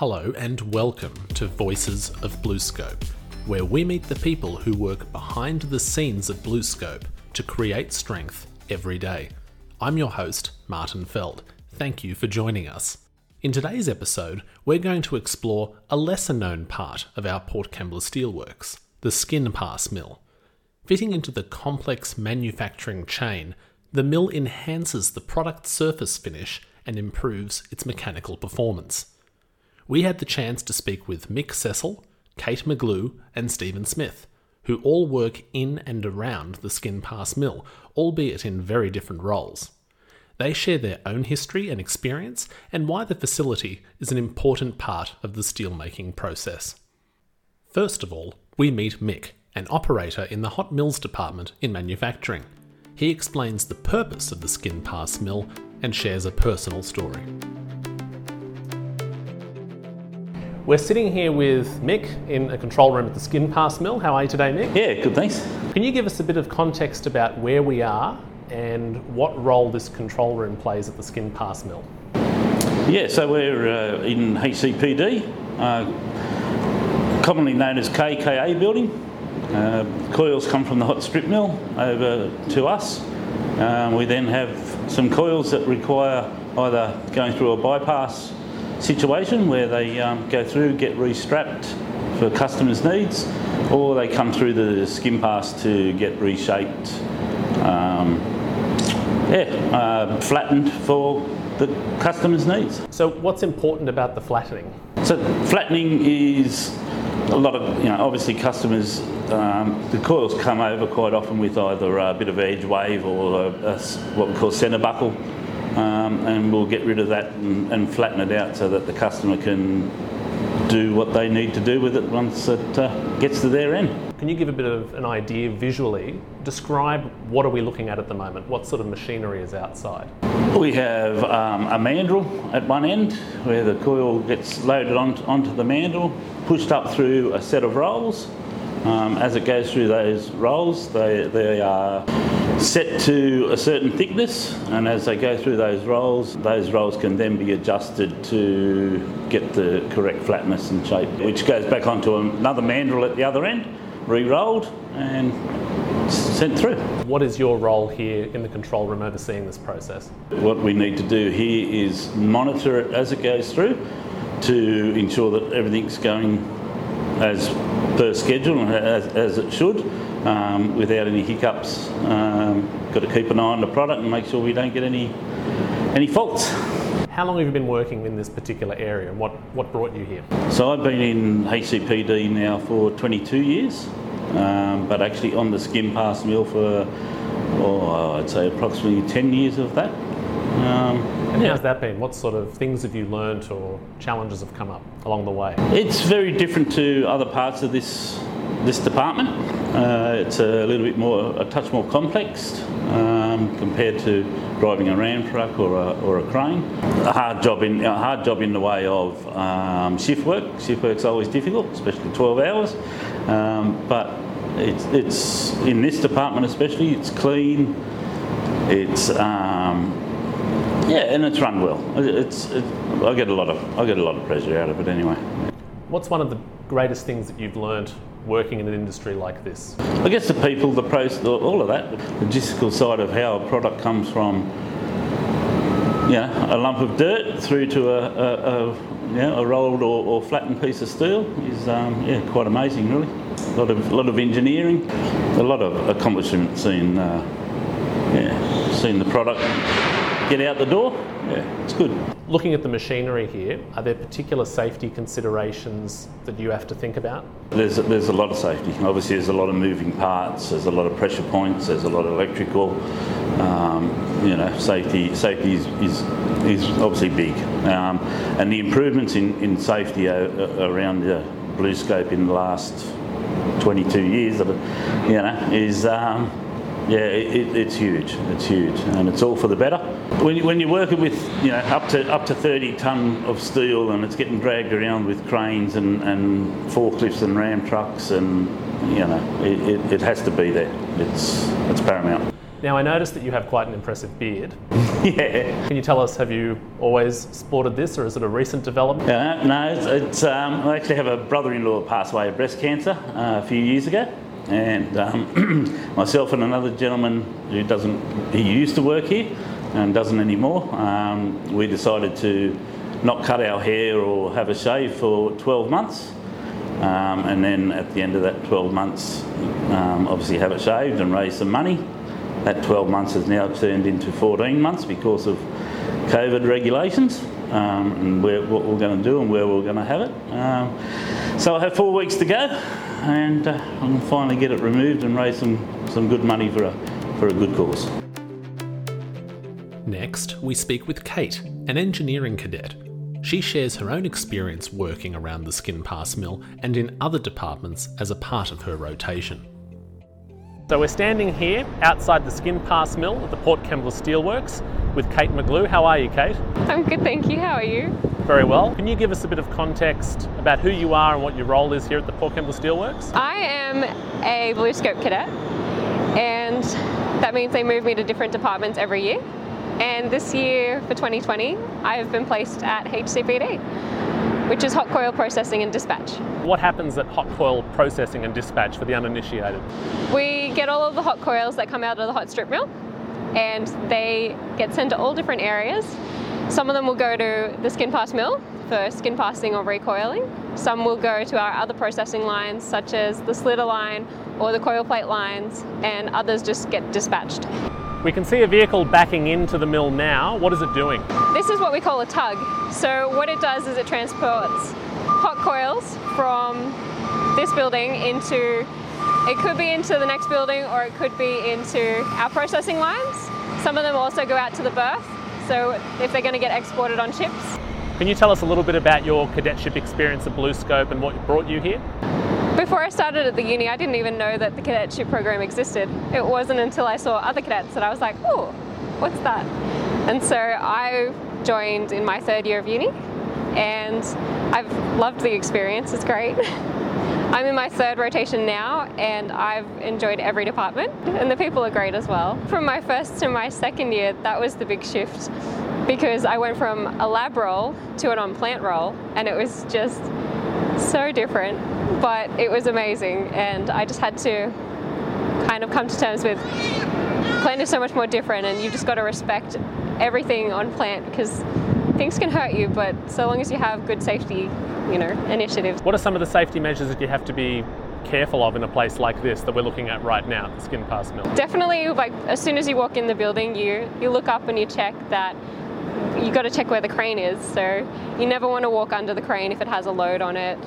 Hello and welcome to Voices of BlueScope, where we meet the people who work behind the scenes of BlueScope to create strength every day. I'm your host, Martin Feld. Thank you for joining us. In today's episode, we're going to explore a lesser known part of our Port Kembla Steelworks, the skin pass mill. Fitting into the complex manufacturing chain, the mill enhances the product surface finish and improves its mechanical performance. We had the chance to speak with Mick Cecil, Kate McGlew, and Steven Smith, who all work in and around the Skin Pass mill, albeit in very different roles. They share their own history and experience and why the facility is an important part of the steelmaking process. First of all, we meet Mick, an operator in the hot mills department in manufacturing. He explains the purpose of the Skin Pass mill and shares a personal story. We're sitting here with Mick in a control room at the Skin Pass mill. How are you today, Mick? Yeah, good, thanks. Can you give us a bit of context about where we are and what role this control room plays at the Skin Pass mill? Yeah, so we're uh, in HCPD, uh, commonly known as KKA building. Uh, coils come from the hot strip mill over to us. Um, we then have some coils that require either going through a bypass situation where they um, go through, get restrapped for customers' needs, or they come through the skin pass to get reshaped, um, yeah, uh, flattened for the customer's needs. So, what's important about the flattening? So, flattening is a lot of, you know, obviously customers, um, the coils come over quite often with either a bit of edge wave or a, a, what we call centre buckle um, and we'll get rid of that and, and, flatten it out so that the customer can do what they need to do with it once it uh, gets to their end. Can you give a bit of an idea visually? Describe what are we looking at at the moment? What sort of machinery is outside? We have um, a mandrel at one end where the coil gets loaded on, onto the mandrel, pushed up through a set of rolls. Um, as it goes through those rolls, they, they are set to a certain thickness, and as they go through those rolls, those rolls can then be adjusted to get the correct flatness and shape, which goes back onto another mandrel at the other end, re-rolled and sent through. What is your role here in the control room overseeing this process? What we need to do here is monitor it as it goes through to ensure that everything's going as per schedule and as, as it should um, without any hiccups. Um, got to keep an eye on the product and make sure we don't get any any faults. How long have you been working in this particular area and what, what brought you here? So I've been in HCPD now for 22 years, um, but actually on the skin pass mill for, oh, I'd say approximately 10 years of that. Um, and how's that been? What sort of things have you learnt or challenges have come up along the way? It's very different to other parts of this this department. Uh, it's a little bit more, a touch more complex um, compared to driving a ram truck or a, or a crane. A hard job in a hard job in the way of um, shift work. Shift work's always difficult, especially 12 hours. Um, but it's, it's in this department especially. It's clean. It's um, yeah, and it's run well. It's it, I get a lot of I get a lot of pleasure out of it anyway. What's one of the greatest things that you've learned working in an industry like this? I guess the people, the process, all of that, the logistical side of how a product comes from, you know, a lump of dirt through to a, a, a you know, a rolled or, or, flattened piece of steel is um, yeah, quite amazing, really. A lot of, lot of engineering, a lot of accomplishment seeing, uh, yeah, seeing the product get out the door. Yeah, it's good. Looking at the machinery here, are there particular safety considerations that you have to think about? There's, there's a lot of safety. Obviously, there's a lot of moving parts, there's a lot of pressure points, there's a lot of electrical. Um, you know, safety safety is, is, is obviously big. Um, and the improvements in, in safety around the BlueScope in the last 22 years, you know, is. Um, yeah, it, it's huge. It's huge, and it's all for the better. When, you, when you're working with you know up to up to 30 ton of steel, and it's getting dragged around with cranes and, and forklifts and ram trucks, and you know it, it, it has to be there. It's it's paramount. Now, I noticed that you have quite an impressive beard. yeah. Can you tell us, have you always sported this or is it a recent development? Uh, no, it's, it's um, I actually have a brother-in-law who passed away of breast cancer uh, a few years ago, and um, myself and another gentleman who doesn't, he used to work here and doesn't anymore. Um, we decided to not cut our hair or have a shave for 12 months. Um, and then at the end of that 12 months, um, obviously have it shaved and raise some money. That 12 months has now turned into 14 months because of COVID regulations um, and where, what we're going to do and where we're going to have it. Um, so I have four weeks to go and uh, going to finally get it removed and raise some, some good money for a, for a good cause. Next, we speak with Kate, an engineering cadet. She shares her own experience working around the Skin Pass mill and in other departments as a part of her rotation. So we're standing here outside the Skin Pass mill at the Port Kembla Steelworks with Kate McGlew. How are you, Kate? I'm good, thank you. How are you? Very well. Can you give us a bit of context about who you are and what your role is here at the Port Kembla Steelworks? I am a BlueScope cadet, and that means they move me to different departments every year. And this year, for 2020, I have been placed at HCPD, which is hot coil processing and dispatch. What happens at hot coil processing and dispatch for the uninitiated? We get all of the hot coils that come out of the hot strip mill, and they get sent to all different areas. Some of them will go to the skin pass mill for skin passing or recoiling. Some will go to our other processing lines, such as the slitter line or the coil plate lines, and others just get dispatched. We can see a vehicle backing into the mill now. What is it doing? This is what we call a tug. So what it does is it transports hot coils from this building into, it could be into the next building or it could be into our processing lines. Some of them also go out to the berth. So if they're going to get exported on ships. Can you tell us a little bit about your cadetship experience at BlueScope and what brought you here? Before I started at the uni, I didn't even know that the cadetship program existed. It wasn't until I saw other cadets that I was like, oh, what's that? And so I joined in my third year of uni and I've loved the experience, it's great. I'm in my third rotation now and I've enjoyed every department and the people are great as well. From my first to my second year, that was the big shift because I went from a lab role to an on plant role and it was just so different, but it was amazing and I just had to kind of come to terms with plant is so much more different and you've just got to respect everything on plant because things can hurt you, but so long as you have good safety, you know, initiatives. What are some of the safety measures that you have to be careful of in a place like this that we're looking at right now, the Skin Pass Mill? Definitely, like as soon as you walk in the building, you you look up and you check that you got to check where the crane is. So you never want to walk under the crane if it has a load on it.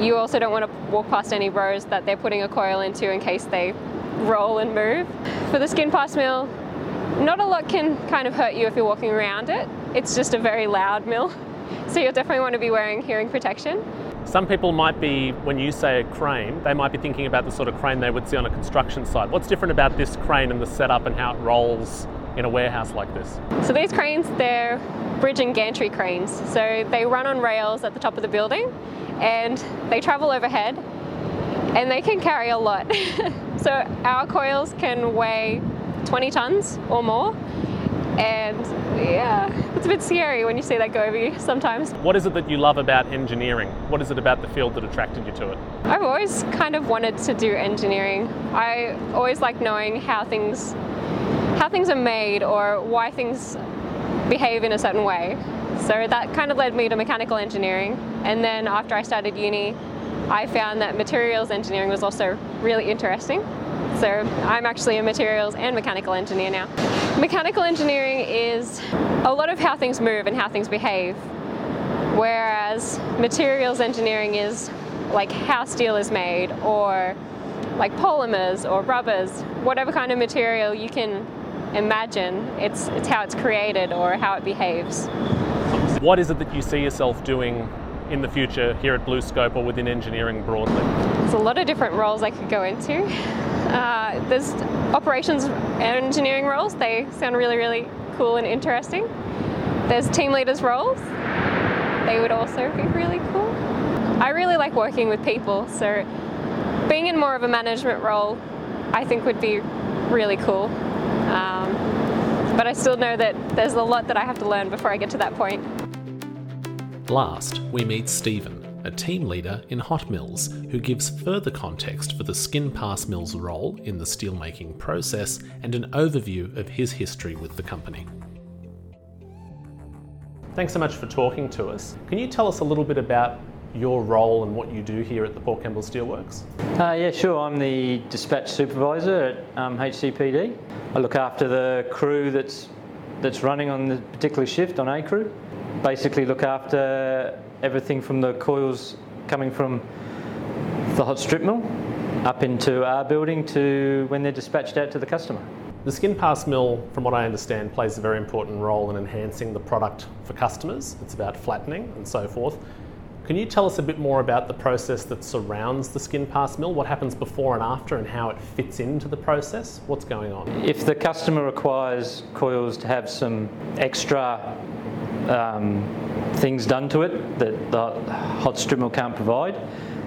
You also don't want to walk past any rows that they're putting a coil into in case they roll and move. For the skin pass mill, not a lot can kind of hurt you if you're walking around it. It's just a very loud mill. So you'll definitely want to be wearing hearing protection. Some people might be, when you say a crane, they might be thinking about the sort of crane they would see on a construction site. What's different about this crane and the setup and how it rolls in a warehouse like this? So these cranes, they're bridge and gantry cranes. So they run on rails at the top of the building and they travel overhead and they can carry a lot. so our coils can weigh 20 tons or more and yeah, it's a bit scary when you see that go over you sometimes. What is it that you love about engineering? What is it about the field that attracted you to it? I've always kind of wanted to do engineering. I always like knowing how things how things are made or why things behave in a certain way. So that kind of led me to mechanical engineering. And then after I started uni, I found that materials engineering was also really interesting. So I'm actually a materials and mechanical engineer now. Mechanical engineering is a lot of how things move and how things behave, whereas materials engineering is like how steel is made or like polymers or rubbers, whatever kind of material you can imagine, it's, it's how it's created or how it behaves. What is it that you see yourself doing in the future here at BlueScope or within engineering broadly? There's a lot of different roles I could go into. Uh, there's operations and engineering roles, they sound really, really cool and interesting. There's team leaders roles, they would also be really cool. I really like working with people, so being in more of a management role I think would be really cool. Um, but I still know that there's a lot that I have to learn before I get to that point. Last, we meet Steven, a team leader in Hot Mills, who gives further context for the Skin Pass Mill's role in the steelmaking process and an overview of his history with the company. Thanks so much for talking to us. Can you tell us a little bit about your role and what you do here at the Port Kembla Steelworks? Uh, yeah, sure. I'm the dispatch supervisor at um, HCPD. I look after the crew that's that's running on the particular shift on A crew. Basically, look after everything from the coils coming from the hot strip mill up into our building to when they're dispatched out to the customer. The Skin Pass Mill, from what I understand, plays a very important role in enhancing the product for customers. It's about flattening and so forth. Can you tell us a bit more about the process that surrounds the Skin Pass Mill? What happens before and after and how it fits into the process? What's going on? If the customer requires coils to have some extra um, things done to it that the hot strip mill can't provide,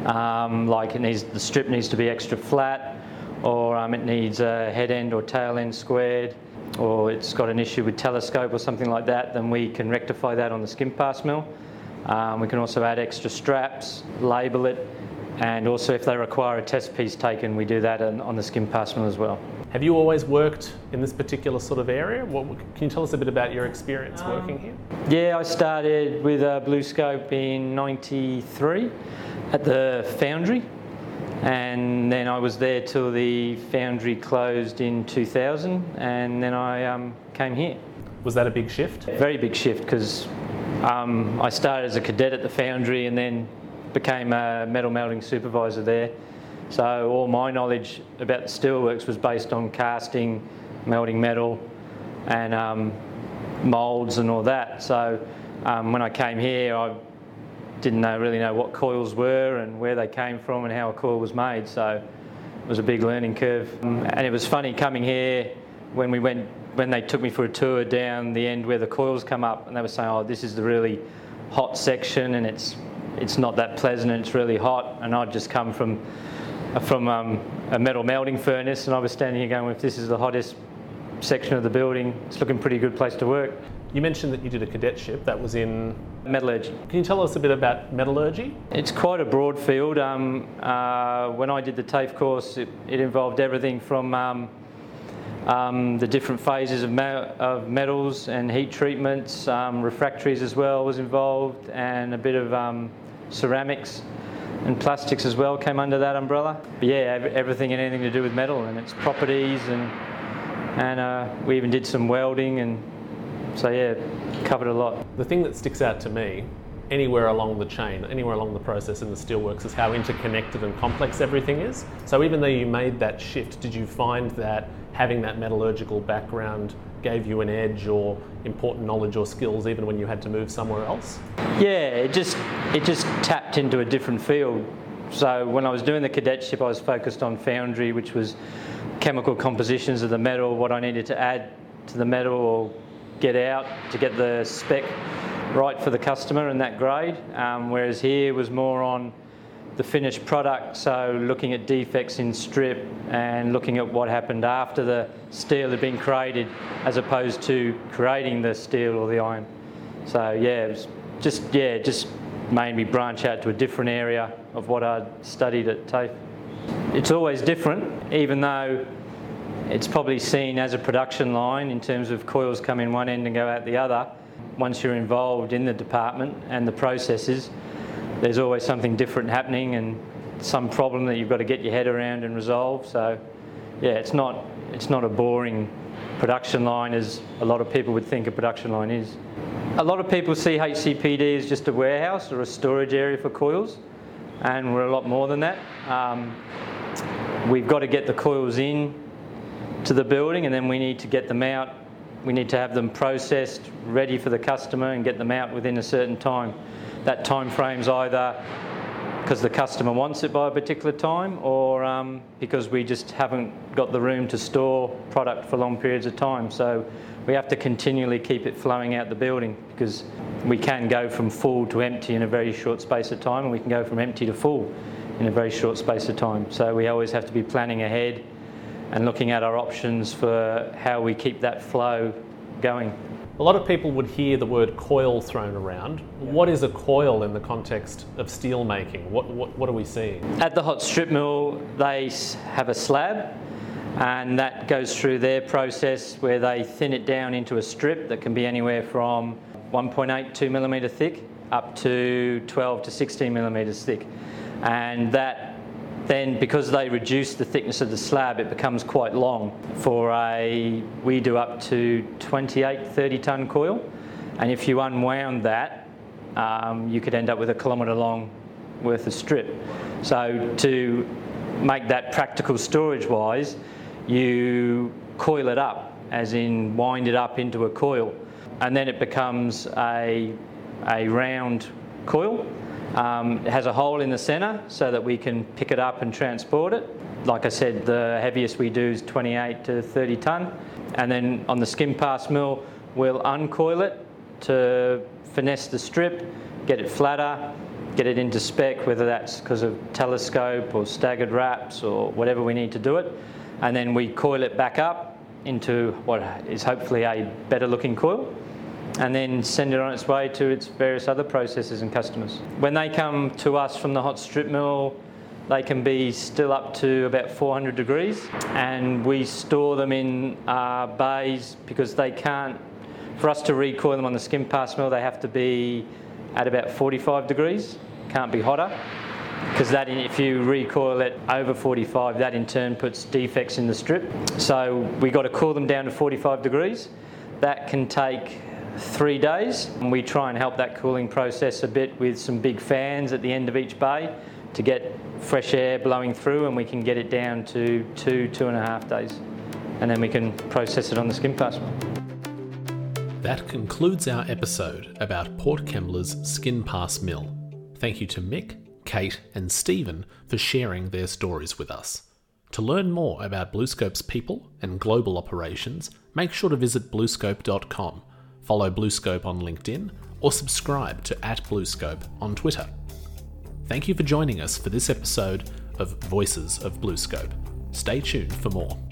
um, like it needs the strip needs to be extra flat, or um, it needs a head end or tail end squared, or it's got an issue with telescope or something like that, then we can rectify that on the skin pass mill. Um, we can also add extra straps, label it, and also if they require a test piece taken, we do that on, on the skin pass mill as well. Have you always worked in this particular sort of area? What, can you tell us a bit about your experience Um, working here? Yeah, I started with a BlueScope in '93 at the foundry, and then I was there till the foundry closed in 2000, and then I um, came here. Was that a big shift? Very big shift because um, I started as a cadet at the foundry and then became a metal melting supervisor there. So all my knowledge about the steelworks was based on casting, melting metal, and um, moulds and all that. So um, when I came here, I didn't know, really know what coils were and where they came from and how a coil was made. So it was a big learning curve. Um, and it was funny coming here when we went when they took me for a tour down the end where the coils come up and they were saying, "Oh, this is the really hot section and it's it's not that pleasant and it's really hot." And I'd just come from from um, a metal melting furnace and I was standing here going, "If this is the hottest section of the building, it's looking pretty good place to work." You mentioned that you did a cadetship. That was in. Metallurgy. Can you tell us a bit about metallurgy? It's quite a broad field. Um, uh, when I did the TAFE course, it, it involved everything from um, um, the different phases of, of metals and heat treatments, um, refractories as well was involved, and a bit of um, ceramics and plastics as well came under that umbrella. But yeah, ev- everything and anything to do with metal and its properties, and and uh, we even did some welding, and so yeah, covered a lot. The thing that sticks out to me, anywhere along the chain, anywhere along the process in the steelworks, is how interconnected and complex everything is. So even though you made that shift, did you find that having that metallurgical background gave you an edge or important knowledge or skills even when you had to move somewhere else? Yeah, it just it just tapped into a different field. So when I was doing the cadetship, I was focused on foundry, which was chemical compositions of the metal, what I needed to add to the metal or get out to get the spec right for the customer and that grade. Um, whereas here was more on the finished product, so looking at defects in strip and looking at what happened after the steel had been created, as opposed to creating the steel or the iron. So yeah, it was just yeah, just made me branch out to a different area of what I'd studied at TAFE. It's always different, even though it's probably seen as a production line in terms of coils come in one end and go out the other. Once you're involved in the department and the processes, there's always something different happening and some problem that you've got to get your head around and resolve. So, yeah, it's not it's not a boring production line as a lot of people would think a production line is. A lot of people see HCPD as just a warehouse or a storage area for coils, and we're a lot more than that. Um, we've got to get the coils in to the building and then we need to get them out. We need to have them processed, ready for the customer, and get them out within a certain time. That time frame's either because the customer wants it by a particular time or um, because we just haven't got the room to store product for long periods of time. So we have to continually keep it flowing out the building because we can go from full to empty in a very short space of time and we can go from empty to full in a very short space of time. So we always have to be planning ahead and looking at our options for how we keep that flow going. A lot of people would hear the word coil thrown around. What is a coil in the context of steel making? What, what, what are we seeing? At the hot strip mill, they have a slab, and that goes through their process where they thin it down into a strip that can be anywhere from 1.8, 2 millimetre thick up to 12 to 16 millimetres thick. And that then, because they reduce the thickness of the slab, it becomes quite long. For a, we do up to 28, 30 tonne coil, and if you unwound that, um, you could end up with a kilometre long worth of strip. So to make that practical storage wise, you coil it up, as in wind it up into a coil, and then it becomes a, a round coil. Um, it has a hole in the centre so that we can pick it up and transport it. Like I said, the heaviest we do is 28 to 30 tonne. And then on the skin pass mill, we'll uncoil it to finesse the strip, get it flatter, get it into spec, whether that's because of telescope or staggered wraps or whatever we need to do it. And then we coil it back up into what is hopefully a better looking coil and then send it on its way to its various other processors and customers. When they come to us from the hot strip mill, they can be still up to about 400 degrees, and we store them in uh, bays because they can't. For us to recoil them on the skin pass mill, they have to be at about 45 degrees. Can't be hotter because that if you recoil it over 45 that in turn puts defects in the strip so we've got to cool them down to 45 degrees that can take three days and we try and help that cooling process a bit with some big fans at the end of each bay to get fresh air blowing through and we can get it down to two two and a half days and then we can process it on the skin pass. That concludes our episode about Port Kembla's Skin Pass Mill. Thank you to Mick, Kate, and Steven for sharing their stories with us. To learn more about BlueScope's people and global operations, make sure to visit bluescope.com, follow BlueScope on LinkedIn, or subscribe to at BlueScope on Twitter. Thank you for joining us for this episode of Voices of BlueScope. Stay tuned for more.